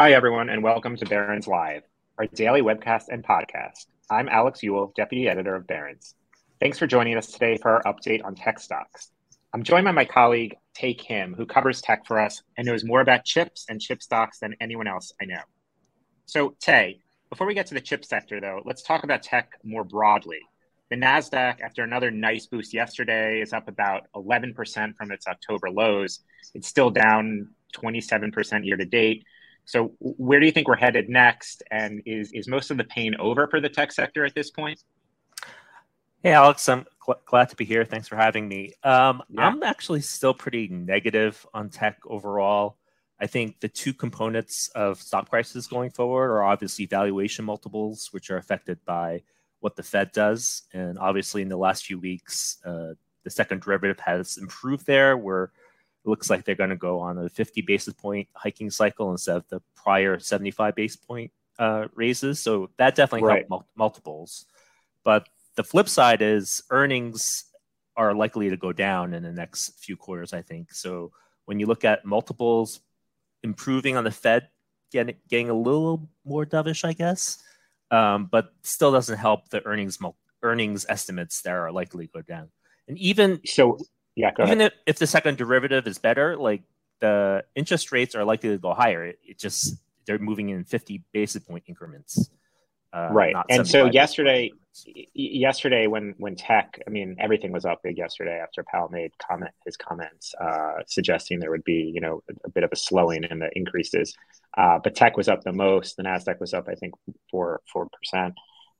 Hi, everyone, and welcome to Barron's Live, our daily webcast and podcast. I'm Alex Eule, Deputy Editor of Barron's. Thanks for joining us today for our update on tech stocks. I'm joined by my colleague, Tae Kim, who covers tech for us and knows more about chips and chip stocks than anyone else I know. So, Tae, before we get to the chip sector, though, let's talk about tech more broadly. The NASDAQ, after another nice boost yesterday, is up about 11% from its October lows. It's still down 27% year to date. So, where do you think we're headed next? And is, is most of the pain over for the tech sector at this point? Hey, Alex, I'm glad to be here. Thanks for having me. Um, yeah. I'm actually still pretty negative on tech overall. I think the two components of stock prices going forward are obviously valuation multiples, which are affected by what the Fed does. And obviously, in the last few weeks, uh, the second derivative has improved there, where it looks like they're going to go on a 50 basis point hiking cycle instead of the prior 75 basis point uh, raises. So that definitely right. helped mul- multiples. But the flip side is earnings are likely to go down in the next few quarters, I think. So when you look at multiples improving on the Fed, getting getting a little more dovish, I guess, um, but still doesn't help the earnings earnings estimates that are likely to go down. And even so, yeah, even if, if the second derivative is better, like the interest rates are likely to go higher. It, it just they're moving in 50 basis point increments. Uh, right. And so yesterday, yesterday when when tech, I mean, everything was up big yesterday after Powell made comment his comments uh, suggesting there would be you know a, a, bit of a slowing in the increases. Uh, but tech was up the most. The Nasdaq was up, I think, four four percent.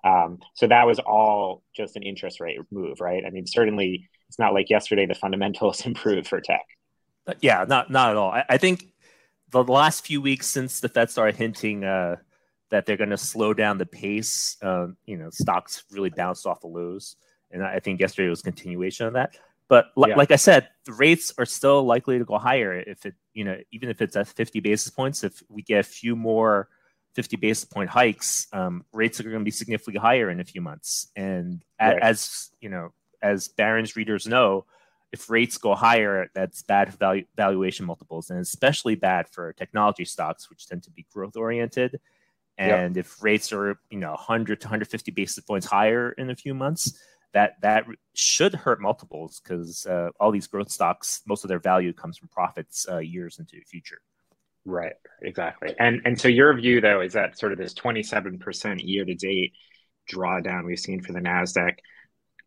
Um, so that was all just an interest rate move, right? I mean, certainly it's not like yesterday the fundamentals improved for tech. Yeah, not not at all. I, I think the last few weeks since the Fed started hinting uh, that they're going to slow down the pace. Um, you know, stocks really bounced off the lows, and I think yesterday was continuation of that. But l- yeah. like I said, the rates are still likely to go higher if it, you know, even if it's at 50 basis points. If we get a few more 50 basis point hikes, um, rates are going to be significantly higher in a few months. And right. as you know, as Barron's readers know, if rates go higher, that's bad value, valuation multiples, and especially bad for technology stocks, which tend to be growth oriented and yep. if rates are, you know, 100 to 150 basis points higher in a few months, that that should hurt multiples because uh, all these growth stocks, most of their value comes from profits uh, years into the future. Right, exactly. And and so your view though is that sort of this 27% year to date drawdown we've seen for the Nasdaq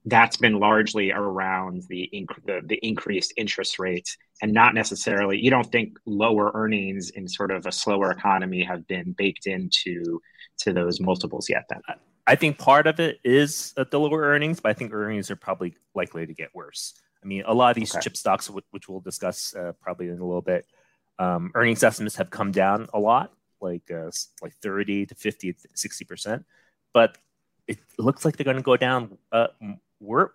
that's been largely around the, inc- the, the increased interest rates and not necessarily you don't think lower earnings in sort of a slower economy have been baked into to those multiples yet then i think part of it is the lower earnings but i think earnings are probably likely to get worse i mean a lot of these okay. chip stocks which we'll discuss uh, probably in a little bit um, earnings estimates have come down a lot like uh, like 30 to 50 60 percent but it looks like they're going to go down uh,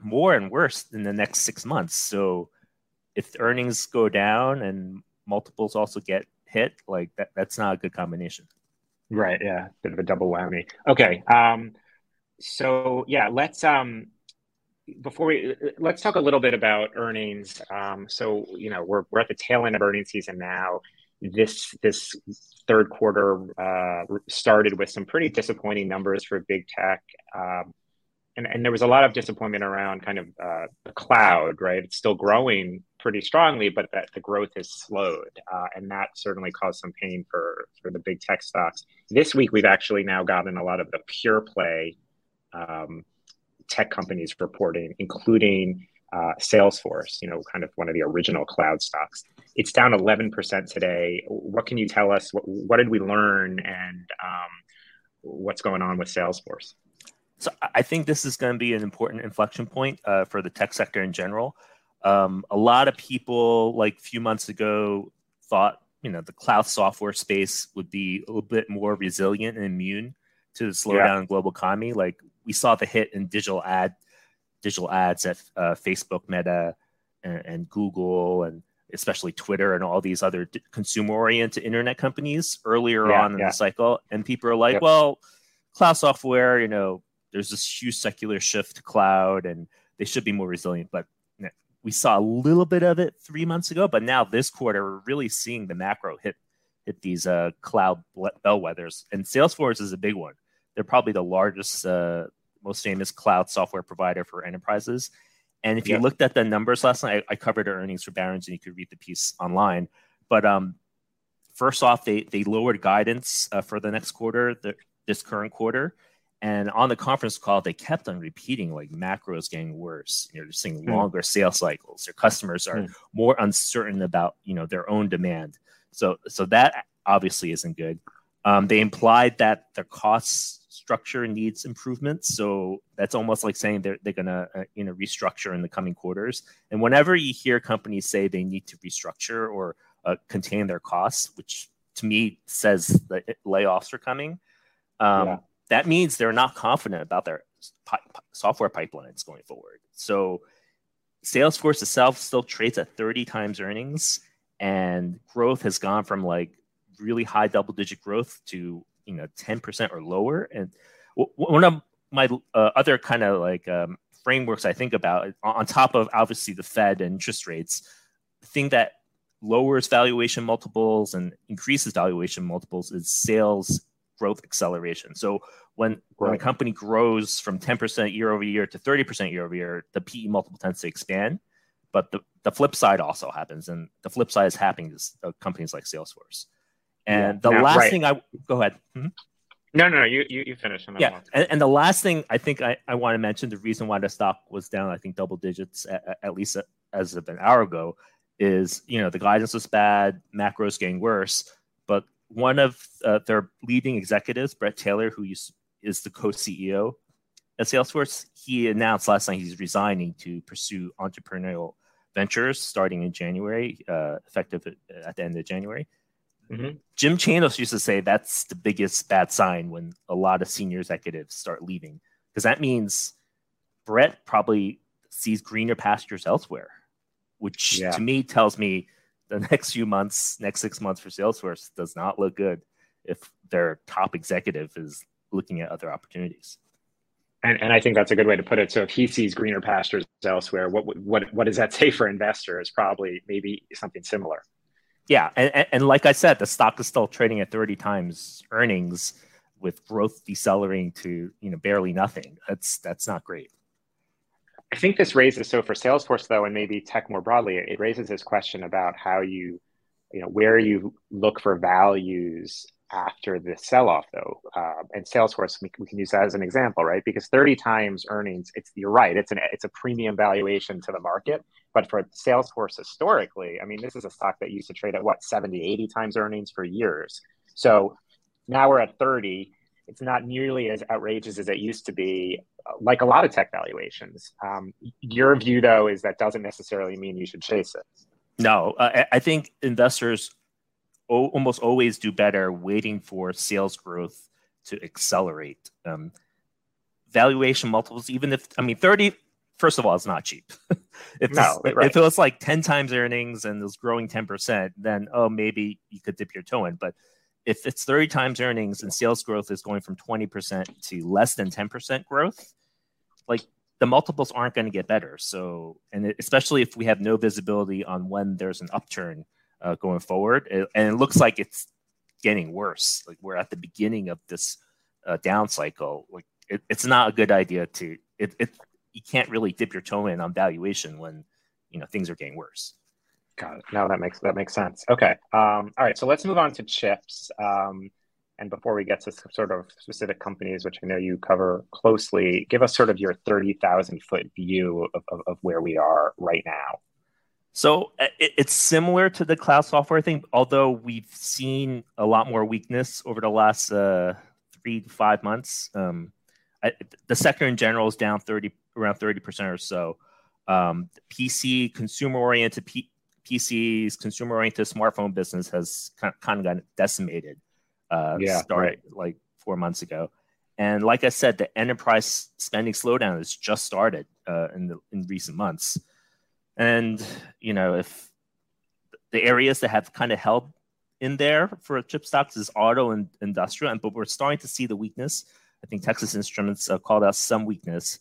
more and worse in the next six months. So if earnings go down and multiples also get hit, like that, that's not a good combination. Right. Yeah. Bit of a double whammy. Okay. Um, so yeah, let's um, before we let's talk a little bit about earnings. Um, so you know we're we're at the tail end of earnings season now. This this third quarter uh, started with some pretty disappointing numbers for big tech. Um, and, and there was a lot of disappointment around kind of uh, the cloud, right? It's still growing pretty strongly, but that the growth has slowed, uh, and that certainly caused some pain for for the big tech stocks. This week, we've actually now gotten a lot of the pure play um, tech companies reporting, including uh, Salesforce, you know, kind of one of the original cloud stocks. It's down 11% today. What can you tell us? What, what did we learn, and um, what's going on with Salesforce? So I think this is going to be an important inflection point uh, for the tech sector in general. Um, a lot of people, like a few months ago, thought you know the cloud software space would be a little bit more resilient and immune to the slowdown yeah. in global economy. Like we saw the hit in digital ad digital ads at uh, Facebook, Meta, and, and, Google, and especially Twitter and all these other consumer oriented internet companies earlier yeah, on in yeah. the cycle. And people are like, yep. well, cloud software, you know, there's this huge secular shift to cloud and they should be more resilient. But we saw a little bit of it three months ago, but now this quarter we're really seeing the macro hit hit these uh, cloud bellwethers, and Salesforce is a big one. They're probably the largest, uh, most famous cloud software provider for enterprises. And if you looked at the numbers last night, I, I covered earnings for Barron's, and you could read the piece online. But um, first off, they they lowered guidance uh, for the next quarter, the, this current quarter, and on the conference call, they kept on repeating like macro is getting worse. You know, they're seeing mm. longer sales cycles. Their customers are mm. more uncertain about you know their own demand. So so that obviously isn't good. Um, they implied that their cost structure needs improvements. So that's almost like saying they're they're gonna uh, you know restructure in the coming quarters. And whenever you hear companies say they need to restructure or uh, contain their costs, which to me says that layoffs are coming. Um, yeah that means they're not confident about their pi- software pipelines going forward. So Salesforce itself still trades at 30 times earnings, and growth has gone from like really high double digit growth to you know 10% or lower. And w- one of my uh, other kind of like um, frameworks I think about on top of obviously the Fed and interest rates, the thing that lowers valuation multiples and increases valuation multiples is sales growth acceleration. So when, right. when a company grows from 10% year over year to 30% year over year, the PE multiple tends to expand. But the, the flip side also happens. And the flip side is happening to companies like Salesforce. And the last right. thing I go ahead. Mm-hmm. No, no, no, you, you, you finish. Yeah. And, and, the last thing I think I, I want to mention the reason why the stock was down, I think double digits at, at least as of an hour ago, is you know the guidance was bad, macro is getting worse, but one of uh, their leading executives, Bret Taylor, who used, is the co-CEO at Salesforce, he announced last night he's resigning to pursue entrepreneurial ventures starting in January, uh, effective at, the end of January. Mm-hmm. Jim Chanos used to say that's the biggest bad sign when a lot of senior executives start leaving, because that means Bret probably sees greener pastures elsewhere, which yeah. to me tells me the next few months, next six months for Salesforce does not look good if their top executive is looking at other opportunities. And, and I think that's a good way to put it. So if he sees greener pastures elsewhere, what what what does that say for investors? Probably maybe something similar. Yeah, and, and like I said, the stock is still trading at 30 times earnings with growth decelerating to you know barely nothing. That's that's not great. I think this raises so for Salesforce though, and maybe tech more broadly, it raises this question about how you, you know, where you look for values after the sell-off though. Uh, and Salesforce, we, we, can use that as an example, right? Because 30 times earnings, it's you're right, it's an it's a premium valuation to the market. But for Salesforce historically, I mean, this is a stock that used to trade at what 70, 80 times earnings for years. So now we're at 30 it's not nearly as outrageous as it used to be, uh, like a lot of tech valuations. Um, your view, though, is that doesn't necessarily mean you should chase it. No, uh, I think investors o- almost always do better waiting for sales growth to accelerate. Um, valuation multiples, even if, I mean, 30, first of all, it's not cheap. if, no, right. if it was like 10 times earnings and it was growing 10%, then, oh, maybe you could dip your toe in. But if it's 30 times earnings and sales growth is going from 20% to less than 10% growth, like the multiples aren't going to get better. So, and especially if we have no visibility on when there's an upturn uh, going forward, and it looks like it's getting worse. Like we're at the beginning of this uh, down cycle. Like it, it's not a good idea to it, it. You can't really dip your toe in on valuation when you know things are getting worse. Got it. No, that makes that makes sense. Okay. Um, all right. So let's move on to chips. Um, and before we get to sort of specific companies, which I know you cover closely, give us sort of your thirty thousand foot view of, of, of, where we are right now. So uh, it, it's similar to the cloud software thing, although we've seen a lot more weakness over the last uh, three to five months. Um, I, the sector in general is down thirty around thirty percent or so. Um, PC consumer oriented P- PCs, consumer-oriented smartphone business has kind of, kind of gotten decimated. Uh, yeah, started right. like four months ago, and like I said, the enterprise spending slowdown has just started uh, in the in recent months. And you know, if the areas that have kind of held in there for chip stocks is auto and industrial, and but we're starting to see the weakness. I think Texas Instruments uh, called out some weakness.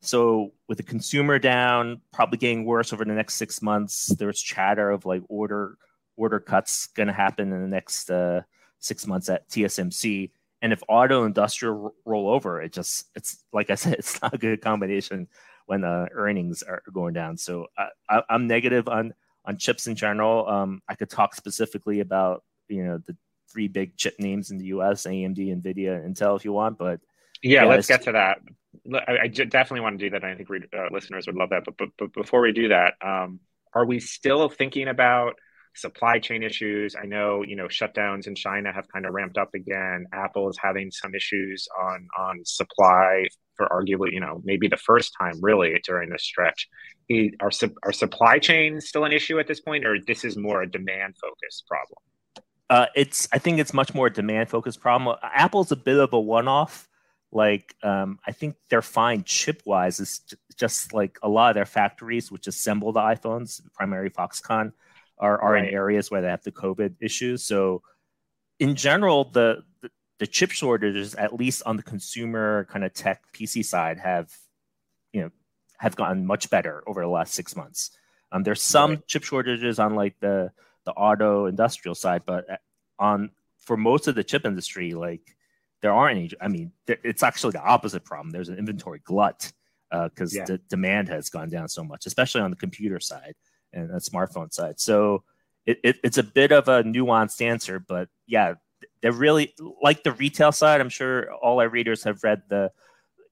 So with the consumer down, probably getting worse over the next six months, there's chatter of like order order cuts going to happen in the next uh, six months at TSMC. And if auto industrial roll over, it just it's like I said, it's not a good combination when uh, earnings are going down. So I, am negative on on chips in general. Um, I could talk specifically about you know the three big chip names in the U.S. AMD, Nvidia, Intel, if you want. But yeah, yeah let's get to that. I, I, definitely want to do that. I think uh, listeners would love that. But, but, but before we do that, um, are we still thinking about supply chain issues? I know you know shutdowns in China have kind of ramped up again. Apple is having some issues on on supply for arguably you know maybe the first time really during this stretch. Are are supply chains still an issue at this point, or this is more a demand focused problem? Uh, it's I think it's much more a demand focused problem. Apple's a bit of a one off. Like um, I think they're fine chip wise. It's just like a lot of their factories which assemble the iPhones, primary Foxconn, are are right. in areas where they have the COVID issues. So in general, the, the the chip shortages, at least on the consumer kind of tech PC side, have you know have gotten much better over the last six months. Um, there's some right. chip shortages on like the the auto industrial side, but uh, on for most of the chip industry, like there aren't any. I mean, it's actually the opposite problem. There's an inventory glut because uh, yeah. the demand has gone down so much, especially on the computer side and the smartphone side. So it, it, it's a bit of a nuanced answer, but yeah, they're really like the retail side. I'm sure all our readers have read the,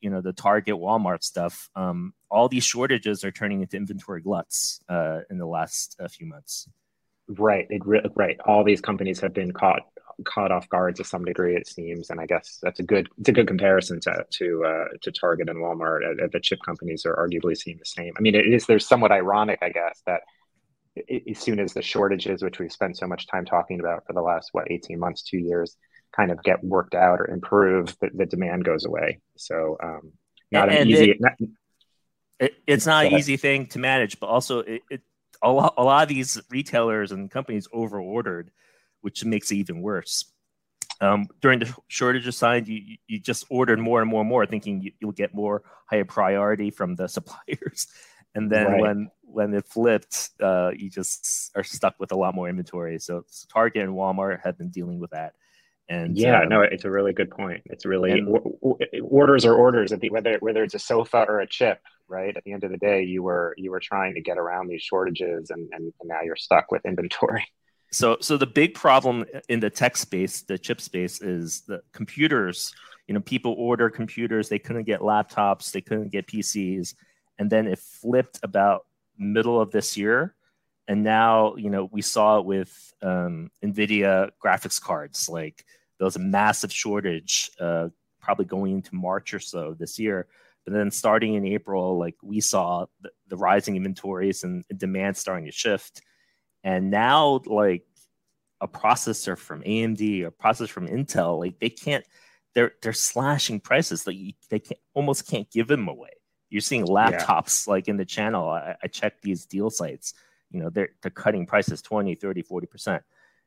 you know, the Target, Walmart stuff. Um, all these shortages are turning into inventory gluts uh, in the last uh, few months. Right. It re- right. All these companies have been caught caught off guard to some degree, it seems, and I guess that's a good it's a good comparison to to uh, to Target and Walmart. Uh, the chip companies are arguably seeing the same. I mean, it is there's somewhat ironic, I guess, that as soon as the shortages, which we've spent so much time talking about for the last what 18 months, two years, kind of get worked out or improve, the, the demand goes away. So um, not and, an easy. It, not, it, it's not an easy thing to manage, but also it, it a lot, a lot of these retailers and companies over ordered, which makes it even worse. Um, during the shortage of assigned, you, you just ordered more and more and more, thinking you, will get more higher priority from the suppliers. And then right. when when it flipped, uh, you just are stuck with a lot more inventory. So Target and Walmart have been dealing with that. And yeah, um, no, it's a really good point. It's really and, orders are orders. The, whether whether it's a sofa or a chip, right? At the end of the day, you were you were trying to get around these shortages, and and, and now you're stuck with inventory. So so the big problem in the tech space, the chip space, is the computers. You know, people order computers, they couldn't get laptops, they couldn't get PCs, and then it flipped about middle of this year, and now you know we saw it with um, Nvidia graphics cards. Like there was a massive shortage, uh, probably going into March or so this year but then starting in April, like we saw the, the rising inventories and demand starting to shift. And now, like a processor from AMD or processor from Intel, like they can't, they're they're slashing prices. Like they can almost can't give them away. You're seeing laptops yeah. like in the channel. I, I check these deal sites. You know, they're they're cutting prices 20, 30, 40%.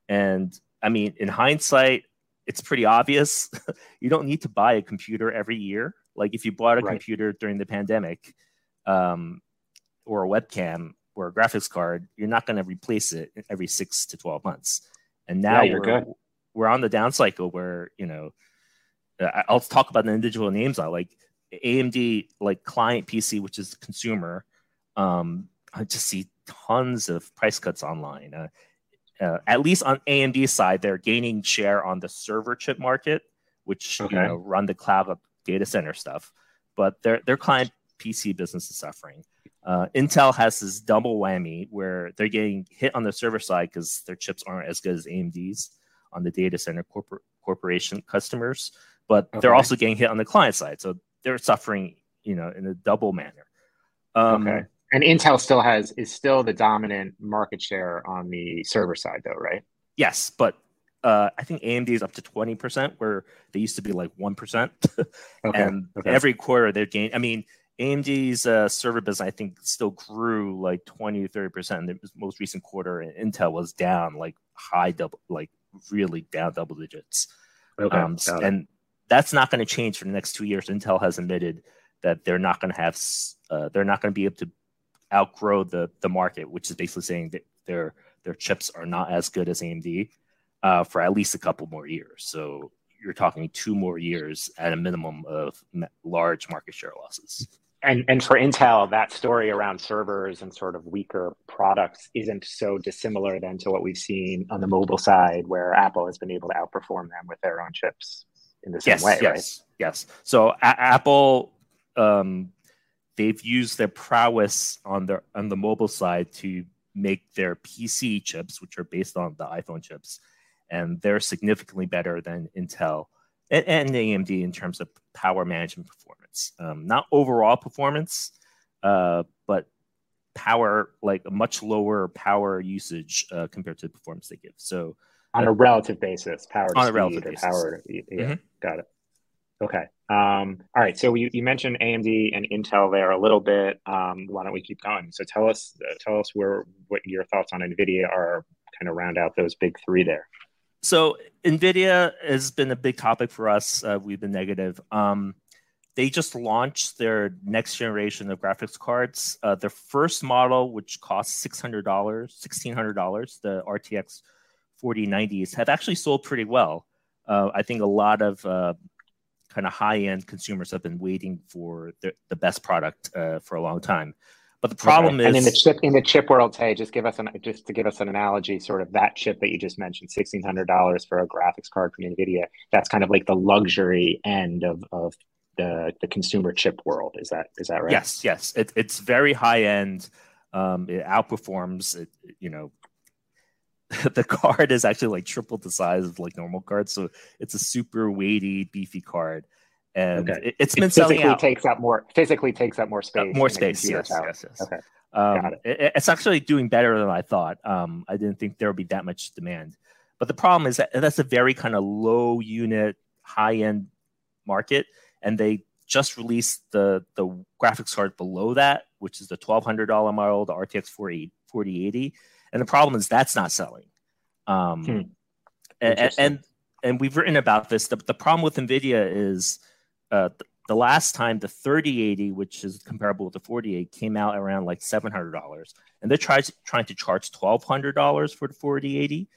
And I mean, in hindsight, it's pretty obvious. you don't need to buy a computer every year. Like if you bought a right. computer during the pandemic, um, or a webcam or a graphics card, you're not going to replace it every six to twelve months. And now yeah, we're good. we're on the down cycle where you know I'll talk about the individual names. I like AMD like client PC, which is consumer. Um, I just see tons of price cuts online. Uh, uh, at least on AMD side, they're gaining share on the server chip market, which okay. you know run the cloud data center stuff, but their their client PC business is suffering. Uh, Intel has this double whammy where they're getting hit on the server side because their chips aren't as good as AMD's on the data center corporate corporation customers, but okay. they're also getting hit on the client side, so they're suffering, you know, in a double manner. Um, okay. And Intel still has is still the dominant market share on the server side, though, right? Yes, but uh, I think AMD is up to twenty percent, where they used to be like one percent. okay. And okay. every quarter they're gaining. I mean, AMD's uh, server business, I think, still grew like 20 to 30 percent. In the most recent quarter, And Intel was down like high double, like really down double digits. Okay, um, and that's not going to change for the next two years. Intel has admitted that they're not going to have, uh, they're not going to be able to outgrow the the market, which is basically saying that their their chips are not as good as AMD uh, for at least a couple more years. So you're talking two more years at a minimum of large market share losses and and for Intel, that story around servers and sort of weaker products isn't so dissimilar than to what we've seen on the mobile side, where Apple has been able to outperform them with their own chips in the same yes, way. Yes, right? yes. So a- Apple, um, they've used their prowess on their on the mobile side to make their PC chips, which are based on the iPhone chips, and they're significantly better than Intel and, and AMD in terms of power management performance. Um, not overall performance, uh, but power, like a much lower power usage uh, compared to the performance they give. So on a relative basis, power on a relative basis. power. Yeah, mm-hmm. got it. Okay. Um, all right. So you, you mentioned AMD and Intel there a little bit. Um, why don't we keep going? So tell us, uh, tell us where what your thoughts on NVIDIA are. Kind of round out those big three there so nvidia has been a big topic for us uh, we've been negative um, they just launched their next generation of graphics cards uh, their first model which costs $600 $1600 the rtx 4090s have actually sold pretty well uh, i think a lot of uh, kind of high-end consumers have been waiting for the, the best product uh, for a long time but the problem okay. is, and in the chip in the chip world, hey, just give us an just to give us an analogy, sort of that chip that you just mentioned, sixteen hundred dollars for a graphics card from Nvidia. That's kind of like the luxury end of of the the consumer chip world. Is that is that right? Yes, yes. It, it's very high end. Um, it outperforms. It, you know, the card is actually like triple the size of like normal cards, so it's a super weighty, beefy card and okay. it, has been it selling out. Takes up more physically takes up more space. Uh, more space. Yes, yes, yes. Okay. Um, Got it. it. It's actually doing better than I thought. Um, I didn't think there would be that much demand, but the problem is that that's a very kind of low unit, high end market, and they just released the the graphics card below that, which is the twelve hundred dollar model, the RTX 4080, and the problem is that's not selling. Um, hmm. and, and and we've written about this. The, the problem with Nvidia is uh, the last time the 3080, which is comparable with the 4080, came out around like $700. And they're trying trying to charge $1,200 for the 4080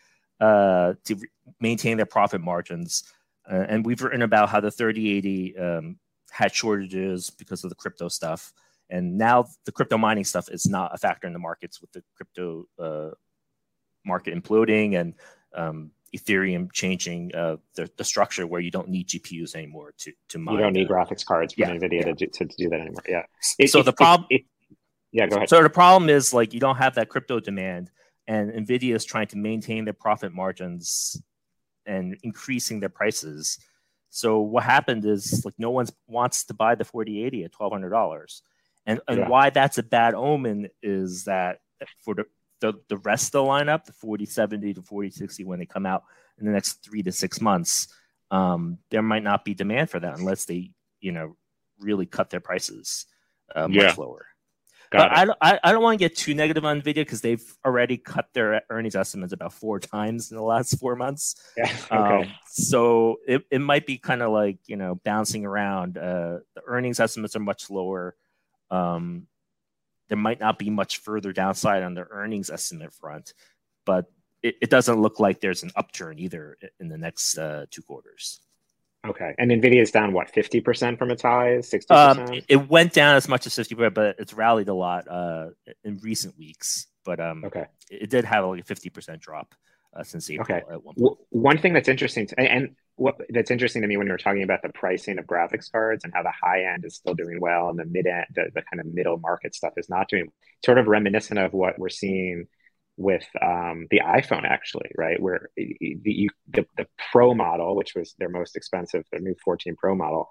uh, to maintain their profit margins. Uh, and we've written about how the 3080 um, had shortages because of the crypto stuff. And now the crypto mining stuff is not a factor in the markets with the crypto uh, market imploding and um, Ethereum changing uh, the, the structure where you don't need GPUs anymore to to mine. You don't need graphics cards from yeah, NVIDIA yeah. To, do, to, do that anymore. Yeah. It, so it, the problem. It, yeah, go ahead. So the problem is like you don't have that crypto demand, and NVIDIA is trying to maintain their profit margins and increasing their prices. So what happened is like no one wants to buy the 4080 at twelve hundred dollars, and and yeah. why that's a bad omen is that for the the, the rest of the lineup, the 4070 to 4060, when they come out in the next three to six months, um, there might not be demand for that unless they, you know, really cut their prices uh, much yeah. lower. Got but I, I, I don't want to get too negative on Nvidia because they've already cut their earnings estimates about four times in the last four months. Yeah. Okay. Um, so it, it might be kind of like you know bouncing around. Uh, the earnings estimates are much lower. Um, there might not be much further downside on the earnings estimate front, but it, it doesn't look like there's an upturn either in the next uh, two quarters. Okay, and Nvidia is down what fifty percent from its highs, sixty um, It went down as much as fifty percent, but it's rallied a lot uh, in recent weeks. But um, okay, it did have like a fifty percent drop uh, since April. Okay, one, one, thing that's interesting, to, and what that's interesting to me when you were talking about the pricing of graphics cards and how the high end is still doing well and the mid end, the, the kind of middle market stuff is not doing sort of reminiscent of what we're seeing with um, the iPhone, actually, right? Where the, you, the, the Pro model, which was their most expensive, their new 14 Pro model,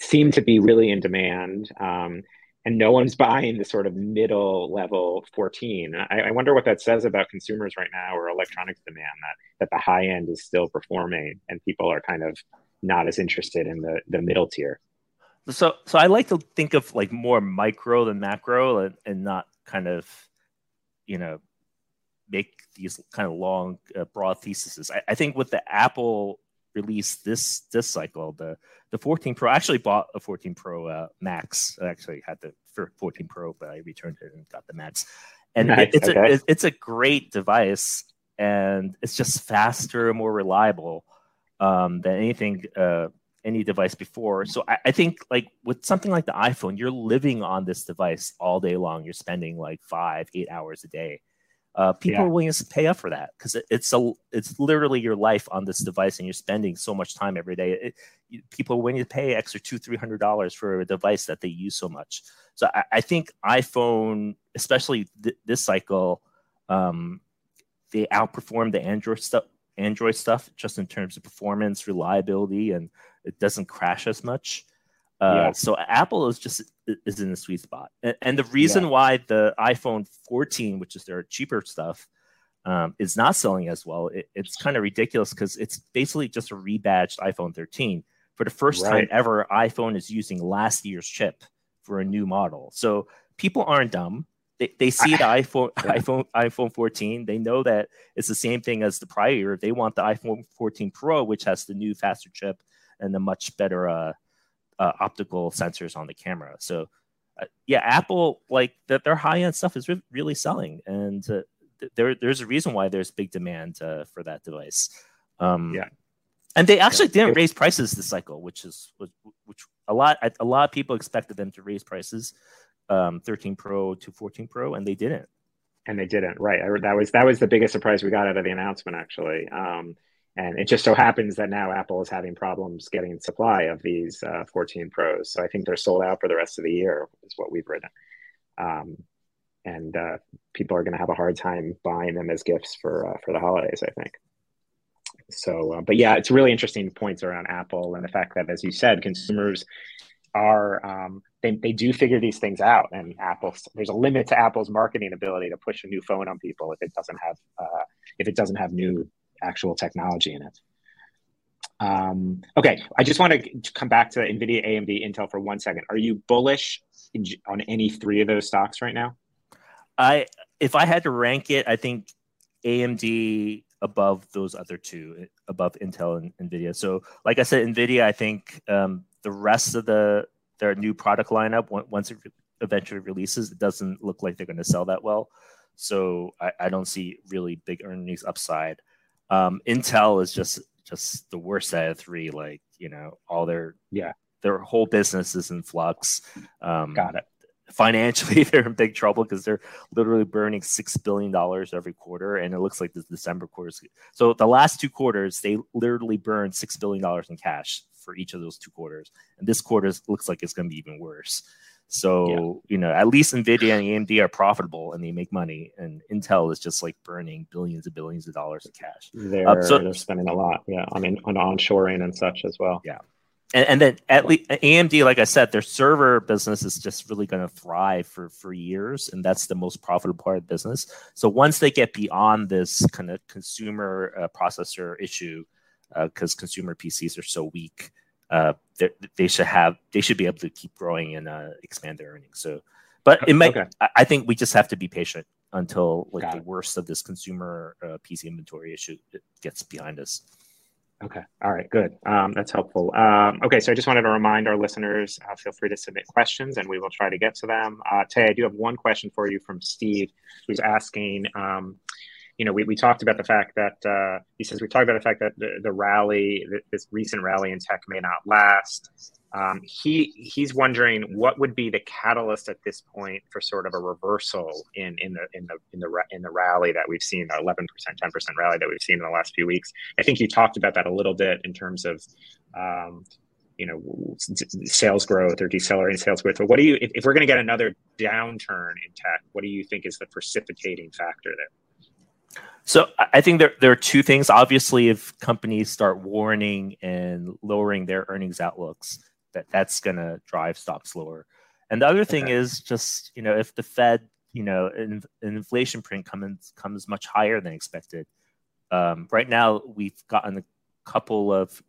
seemed to be really in demand. Um, and no one's buying the sort of middle level 14. I, I, wonder what that says about consumers right now or electronics demand that that the high end is still performing and people are kind of not as interested in the the middle tier. So so I like to think of like more micro than macro and, and not kind of you know make these kind of long uh, broad theses. I, I think with the Apple release this this cycle, the the 14 Pro. I actually bought a 14 Pro uh, Max. I actually had the 14 Pro, but I returned it and got the Max. And nice. it, it's okay. a it's a great device, and it's just faster, more reliable um, than anything uh, any device before. So I, I, think like with something like the iPhone, you're living on this device all day long. You're spending like five, eight hours a day uh, people yeah. are willing to pay up for that because it, it's a it's literally your life on this device and you're spending so much time every day it, you, people are willing to pay extra two three hundred dollars for a device that they use so much so i, I think iphone especially th- this cycle um, they outperform the android stuff android stuff just in terms of performance reliability and it doesn't crash as much uh, yeah. So Apple is just is in the sweet spot, and, the reason yeah. why the iPhone 14, which is their cheaper stuff, um, is not selling as well, it, it's kind of ridiculous because it's basically just a rebadged iPhone 13. For the first right. time ever, iPhone is using last year's chip for a new model. So people aren't dumb. They, they see the iPhone yeah. iPhone iPhone 14. They know that it's the same thing as the prior. year. They want the iPhone 14 Pro, which has the new faster chip and a much better uh, uh, optical sensors on the camera. So, uh, yeah, Apple like that their high end stuff is re- really selling, and uh, there there's a reason why there's big demand uh, for that device. Um, yeah, and they actually didn't raise prices this cycle, which is which, which a lot a lot of people expected them to raise prices, um, 13 Pro to 14 Pro, and they didn't. And they didn't, right? I, that was that was the biggest surprise we got out of the announcement, actually. Um, and it just so happens that now Apple is having problems getting supply of these uh, 14 Pros. So I think they're sold out for the rest of the year, is what we've written. Um, and uh, people are going to have a hard time buying them as gifts for uh, for the holidays, I think. So, uh, but yeah, it's really interesting points around Apple and the fact that, as you said, consumers are um, they, they do figure these things out and apple there's a limit to apple's marketing ability to push a new phone on people if it doesn't have uh, if it doesn't have new actual technology in it. Um, okay, I just want to come back to NVIDIA, AMD, Intel for one second. Are you bullish in, on any three of those stocks right now? I, if I had to rank it, I think AMD above those other two, above Intel and NVIDIA. So, like I said, NVIDIA, I think um, the rest of the their new product lineup, once it eventually releases, it doesn't look like they're going to sell that well. So, I, I don't see really big earnings upside. Um, Intel is just just the worst out of three. Like you know, all their yeah their whole business is in flux. Um, Got it. Financially, they're in big trouble because they're literally burning six billion dollars every quarter, and it looks like the December quarters. So the last two quarters, they literally burned six billion dollars in cash for each of those two quarters, and this quarter looks like it's going to be even worse. So, yeah. you know, at least Nvidia and AMD are profitable and they make money, and Intel is just like burning billions and billions of dollars of cash. They're, uh, so, they're spending a lot, yeah, on on onshoring and such as well. Yeah, and, and then at least AMD, like I said, their server business is just really going to thrive for for years, and that's the most profitable part of the business. So once they get beyond this kind of consumer uh, processor issue, because uh, consumer PCs are so weak uh, they should have they should be able to keep growing and uh, expand their earnings. So, but it might. Okay. I think we just have to be patient until like Got the it. worst of this consumer uh, PC inventory issue gets behind us. Okay. All right. Good. Um, that's helpful. Um, okay. So I just wanted to remind our listeners uh, feel free to submit questions and we will try to get to them. Uh, Tae, I do have one question for you from Steve, who's asking um, you know, we, we talked about the fact that uh, he says we talked about the fact that the, the rally, this recent rally in tech, may not last. Um, he he's wondering what would be the catalyst at this point for sort of a reversal in in the in the in the in the rally that we've seen, the eleven percent, ten percent rally that we've seen in the last few weeks. I think you talked about that a little bit in terms of. Um, you know sales growth or decelerating sales growth but what do you if, if we're going to get another downturn in tech what do you think is the precipitating factor there so I think there, there are two things. Obviously, if companies start warning and lowering their earnings outlooks, that that's going to drive stocks lower. And the other thing okay. is just you know if the Fed you know an, an inflation print comes comes much higher than expected. Um, right now we've gotten a couple of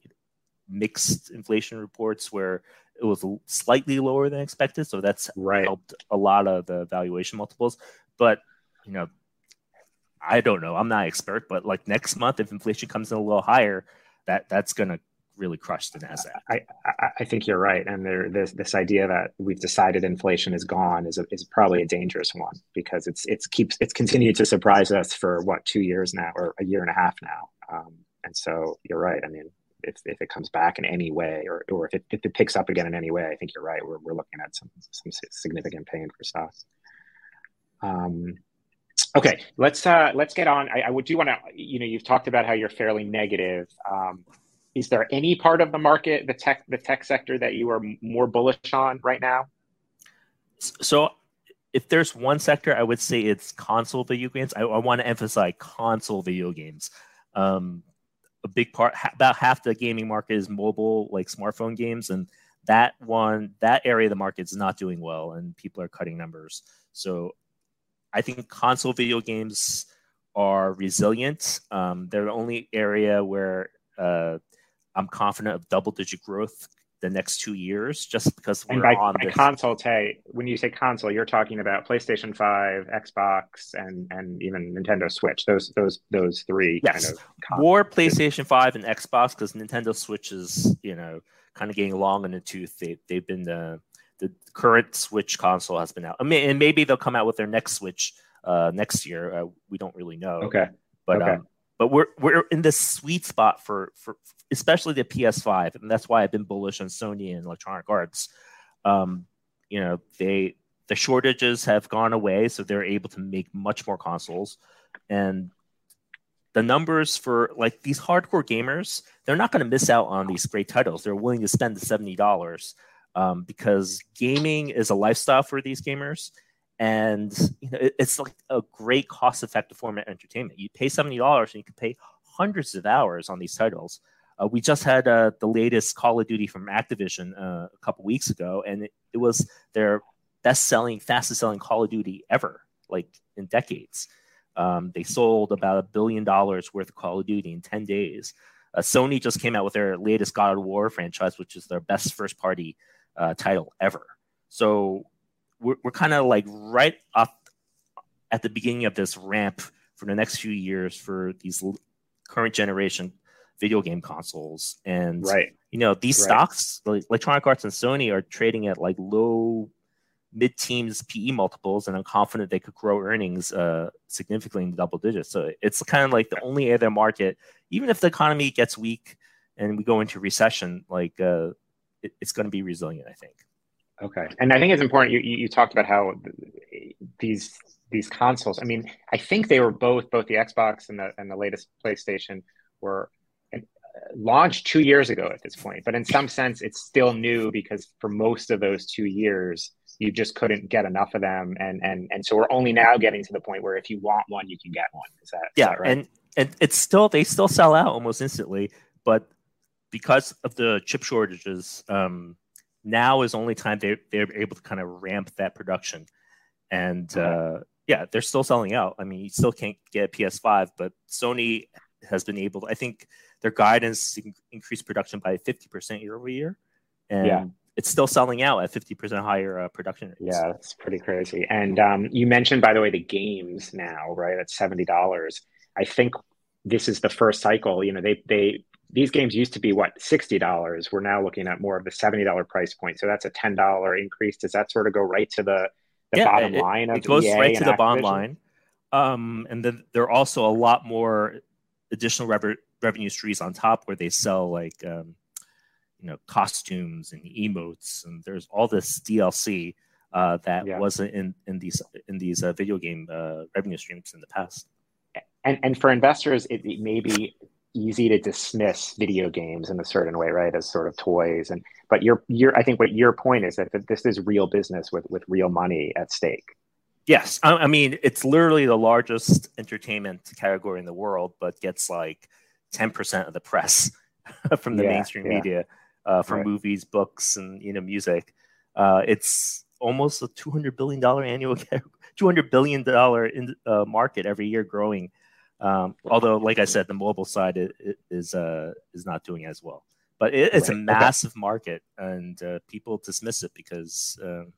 mixed inflation reports where it was slightly lower than expected, so that's right. helped a lot of the valuation multiples. But you know, I don't know. I'm not an expert, but like next month, if inflation comes in a little higher, that that's gonna really crush the Nasdaq. I, I, I think you're right, and there this this idea that we've decided inflation is gone is a, is probably a dangerous one because it's it's keeps it's continued to surprise us for what two years now or a year and a half now, um, and so you're right. I mean, if, if it comes back in any way or, or if, it, if it picks up again in any way, I think you're right. We're, we're looking at some, some significant pain for stocks. Um, okay, let's uh, let's get on. I, I would do want to, you know, you've talked about how you're fairly negative. Um, is there any part of the market, the tech, the tech sector, that you are more bullish on right now? So, if there's one sector, I would say it's console video games. I, I want to emphasize console video games. Um, a big part about half the gaming market is mobile like smartphone games and that one that area of the market is not doing well and people are cutting numbers so i think console video games are resilient um, they're the only area where uh, i'm confident of double digit growth the next two years just because we're and by, on by this. console Tae when you say console you're talking about playstation 5 xbox and and even nintendo switch those those those three yes. kind of more playstation 5 and xbox because nintendo switch is you know kind of getting long in the tooth they, they've been the the current switch console has been out I mean, and maybe they'll come out with their next switch uh next year uh, we don't really know okay but okay. um but we're we're in this sweet spot for for especially the PS5, and that's why I've been bullish on Sony and Electronic Arts. Um, you know, they the shortages have gone away, so they're able to make much more consoles, and the numbers for like these hardcore gamers, they're not going to miss out on these great titles. They're willing to spend the seventy dollars um, because gaming is a lifestyle for these gamers, and you know it, it's like a great cost-effective form of entertainment. You pay seventy dollars, and you can pay hundreds of hours on these titles. Uh, we just had uh, the latest Call of Duty from Activision uh, a couple weeks ago, and it, it was their best-selling, fastest-selling Call of Duty ever, like in decades. Um, they sold about a billion dollars worth of Call of Duty in ten days. Uh, Sony just came out with their latest God of War franchise, which is their best first-party uh, title ever. So we're, we're kind of like right up at the beginning of this ramp for the next few years for these current generation video game consoles. And right, you know, these right. stocks, like Electronic Arts and Sony, are trading at like low mid teams PE multiples, and I'm confident they could grow earnings uh, significantly in the double digits. So it's kind of like the only other market, even if the economy gets weak and we go into recession, like uh, it, it's going to be resilient, I think. Okay, and I think it's important. You you talked about how these these consoles. I mean, I think they were both both the Xbox and the and the latest PlayStation were uh, launched two years ago at this point, but in some sense, it's still new because for most of those two years, you just couldn't get enough of them, and and and so we're only now getting to the point where if you want one, you can get one. Is that yeah? Is that right? And and it's still they still sell out almost instantly, but because of the chip shortages, um, now is only time they they're able to kind of ramp that production, and uh, yeah, they're still selling out. I mean, you still can't get a PS5, but Sony has been able. To, I think their guidance increased production by 50% year over year. And yeah. it's still selling out at 50% higher uh, production rates. Yeah, that's pretty crazy. And um, you mentioned, by the way, the games now, right? At $70. I think this is the first cycle. You know, they, they, these games used to be what $60 we're now looking at more of the $70 price point so that's a $10 increase does that sort of go right to the, the yeah, bottom it, line of it goes EA right to the Activision? bottom line um, and then there are also a lot more additional rev- revenue streams on top where they sell like um, you know costumes and emotes and there's all this DLC uh, that yeah. wasn't in in these in these uh, video game uh, revenue streams in the past. And and for investors, it, it, may be easy to dismiss video games in a certain way, right, as sort of toys. And but your your I think what your point is that this is real business with with real money at stake. Yes, I, I mean it's literally the largest entertainment category in the world, but gets like ten percent of the press from the yeah, mainstream yeah. media uh, for right. movies, books, and you know music. Uh, it's almost a two hundred billion dollar annual, two hundred billion dollar in, uh, market every year growing. Um, although, like I said, the mobile side is is, uh, is not doing as well. But it, it's right. a massive okay. market, and uh, people dismiss it because um,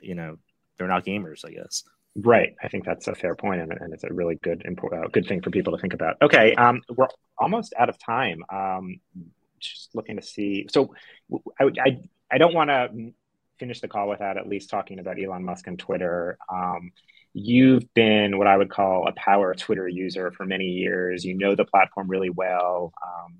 you know they're not gamers, I guess. Right. I think that's a fair point, and, and it's a really good uh, good thing for people to think about. Okay, um, we're almost out of time. Um, just looking to see. So, I I, I don't want to finish the call without at least talking about Elon Musk and Twitter. Um, you've been what I would call a power Twitter user for many years. You know the platform really well. Um,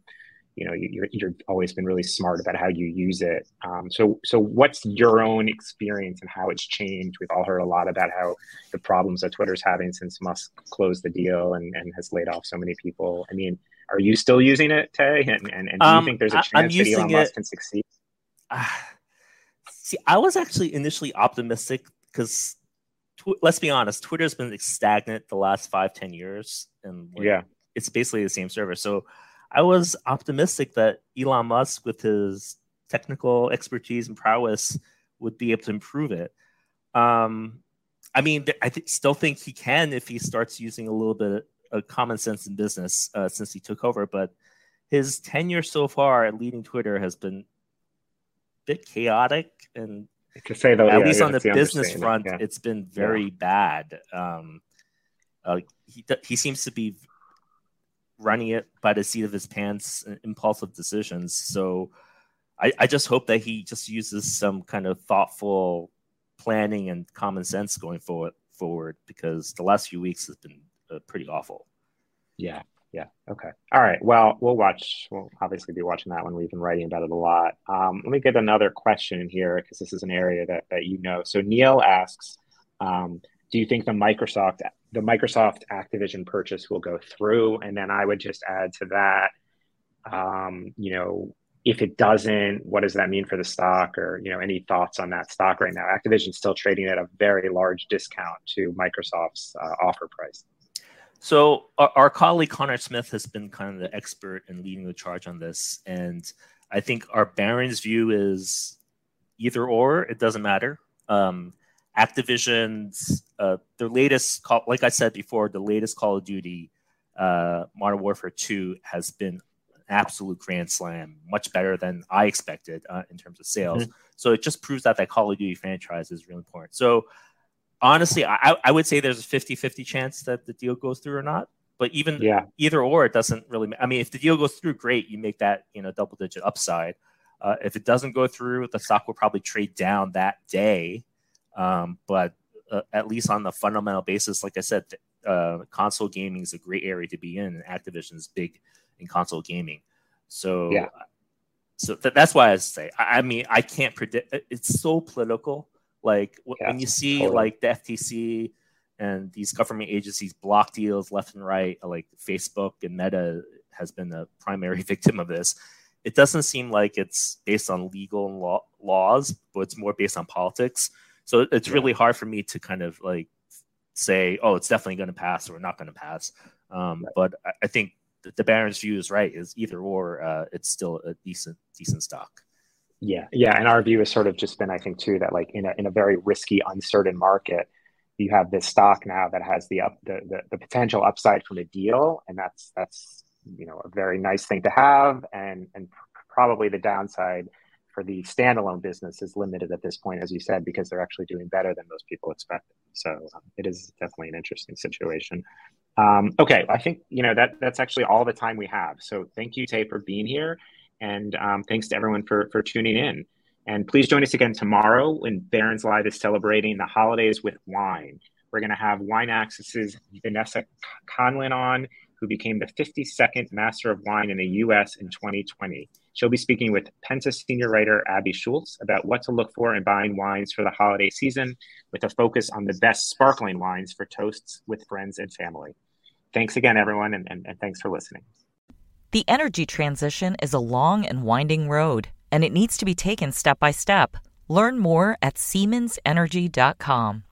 you know you, you've always been really smart about how you use it. Um, so so what's your own experience and how it's changed? We've all heard a lot about how the problems that twitter's having since musk closed the deal and, and has laid off so many people. I mean are you still using it Tae? And, and, and do you um, think there's a chance that elon musk can succeed? Uh, see i was actually initially optimistic because tw- let's be honest twitter's been stagnant the last five ten years and yeah it's basically the same server. so I was optimistic that Elon Musk, with his technical expertise and prowess, would be able to improve it. Um, I mean, I th- still think he can if he starts using a little bit of common sense in business uh, since he took over. But his tenure so far at leading Twitter has been a bit chaotic and to say though, at yeah, least on the, business front, yeah. it's been very bad. Um, uh, he he seems to be running it by the seat of his pants, impulsive decisions. So I, I just hope that he just uses some kind of thoughtful planning and common sense going forward forward because the last few weeks has been uh, pretty awful. Yeah. Yeah. Okay. All right. Well, we'll watch. We'll obviously be watching that one. We've been writing about it a lot. Um, let me get another question in here because this is an area that, that you know. So Neil asks, um, do you think the Microsoft the Microsoft Activision purchase will go through? And then I would just add to that, um, you know, if it doesn't, what does that mean for the stock? Or you know, any thoughts on that stock right now? Activision's still trading at a very large discount to Microsoft's uh, offer price. So our, our, colleague Connor Smith has been kind of the expert in leading the charge on this, and I think our Barron's view is either or. It doesn't matter. Um, Activision's uh, their latest call, like I said before, the latest Call of Duty, uh, Modern Warfare Two, has been an absolute grand slam, much better than I expected uh, in terms of sales. Mm-hmm. So it just proves that that Call of Duty franchise is really important. So honestly, I, I would say there's a 50-50 chance that the deal goes through or not. But even yeah. either or, it doesn't really. I mean, if the deal goes through, great, you make that you know double digit upside. Uh, if it doesn't go through, the stock will probably trade down that day um, but uh, at least on the fundamental basis, like I said, uh, console gaming is a great area to be in, and Activision is big in console gaming. So, yeah. so th- that's why I say. I, I, mean, I can't predict. It's so political. Like yeah, when you see totally. like the FTC and these government agencies block deals left and right, like Facebook and Meta has been the primary victim of this. It doesn't seem like it's based on legal law- laws, but it's more based on politics. So it's yeah. really hard for me to kind of like say, oh, it's definitely going to pass or not going to pass. Um, right. But I, I think the, the Barron's view is right. Is either or, uh, it's still a decent decent stock. Yeah, yeah, and our view has sort of just been, I think, too, that like in a in a very risky, uncertain market, you have this stock now that has the up the, the, the potential upside from a deal, and that's that's you know a very nice thing to have, and and probably the downside for the standalone business is limited at this point, as you said, because they're actually doing better than most people expected. So it is definitely an interesting situation. Um, okay, I think you know that that's actually all the time we have. So thank you, Tae, for being here, and um, thanks to everyone for for tuning in. And please join us again tomorrow when Barron's Live is celebrating the holidays with wine. We're going to have Wine Access's Vanessa Conlin on, who became the 52nd Master of Wine in the U.S. in 2020. She'll be speaking with Penta senior writer Abby Schultz about what to look for in buying wines for the holiday season, with a focus on the best sparkling wines for toasts with friends and family. Thanks again, everyone, and, and, and thanks for listening. The energy transition is a long and winding road, and it needs to be taken step by step. Learn more at SiemensEnergy.com.